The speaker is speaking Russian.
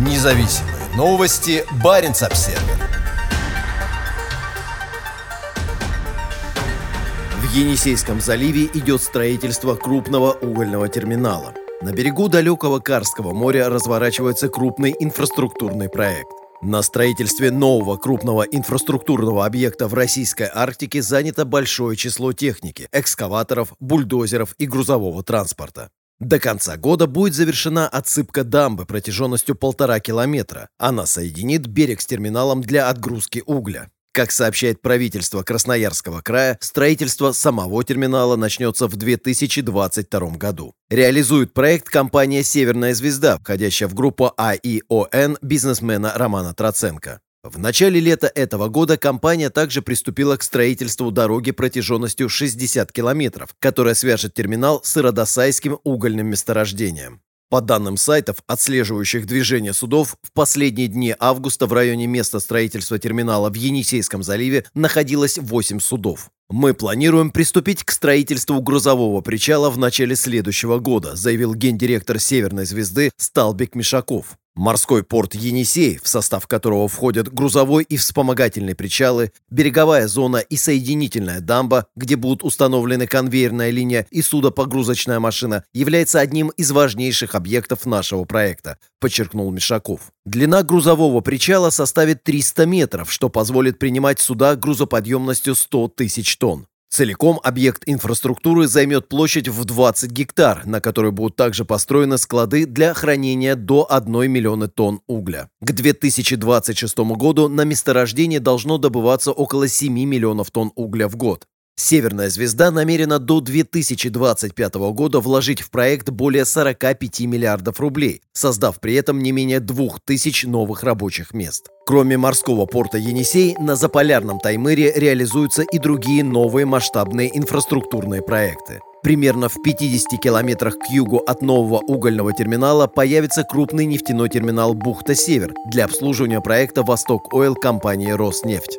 Независимые новости. Барин обсерва В Енисейском заливе идет строительство крупного угольного терминала. На берегу далекого Карского моря разворачивается крупный инфраструктурный проект. На строительстве нового крупного инфраструктурного объекта в российской Арктике занято большое число техники, экскаваторов, бульдозеров и грузового транспорта. До конца года будет завершена отсыпка дамбы протяженностью полтора километра. Она соединит берег с терминалом для отгрузки угля. Как сообщает правительство Красноярского края, строительство самого терминала начнется в 2022 году. Реализует проект компания «Северная звезда», входящая в группу АИОН бизнесмена Романа Троценко. В начале лета этого года компания также приступила к строительству дороги протяженностью 60 километров, которая свяжет терминал с Иродосайским угольным месторождением. По данным сайтов, отслеживающих движение судов, в последние дни августа в районе места строительства терминала в Енисейском заливе находилось 8 судов. «Мы планируем приступить к строительству грузового причала в начале следующего года», заявил гендиректор «Северной звезды» Сталбек Мишаков. Морской порт Енисей, в состав которого входят грузовой и вспомогательные причалы, береговая зона и соединительная дамба, где будут установлены конвейерная линия и судопогрузочная машина, является одним из важнейших объектов нашего проекта, подчеркнул Мишаков. Длина грузового причала составит 300 метров, что позволит принимать суда грузоподъемностью 100 тысяч тонн. Целиком объект инфраструктуры займет площадь в 20 гектар, на которой будут также построены склады для хранения до 1 миллиона тонн угля. К 2026 году на месторождении должно добываться около 7 миллионов тонн угля в год. Северная звезда намерена до 2025 года вложить в проект более 45 миллиардов рублей, создав при этом не менее 2000 новых рабочих мест. Кроме морского порта Енисей, на заполярном Таймыре реализуются и другие новые масштабные инфраструктурные проекты. Примерно в 50 километрах к югу от нового угольного терминала появится крупный нефтяной терминал «Бухта-Север» для обслуживания проекта «Восток Ойл» компании «Роснефть».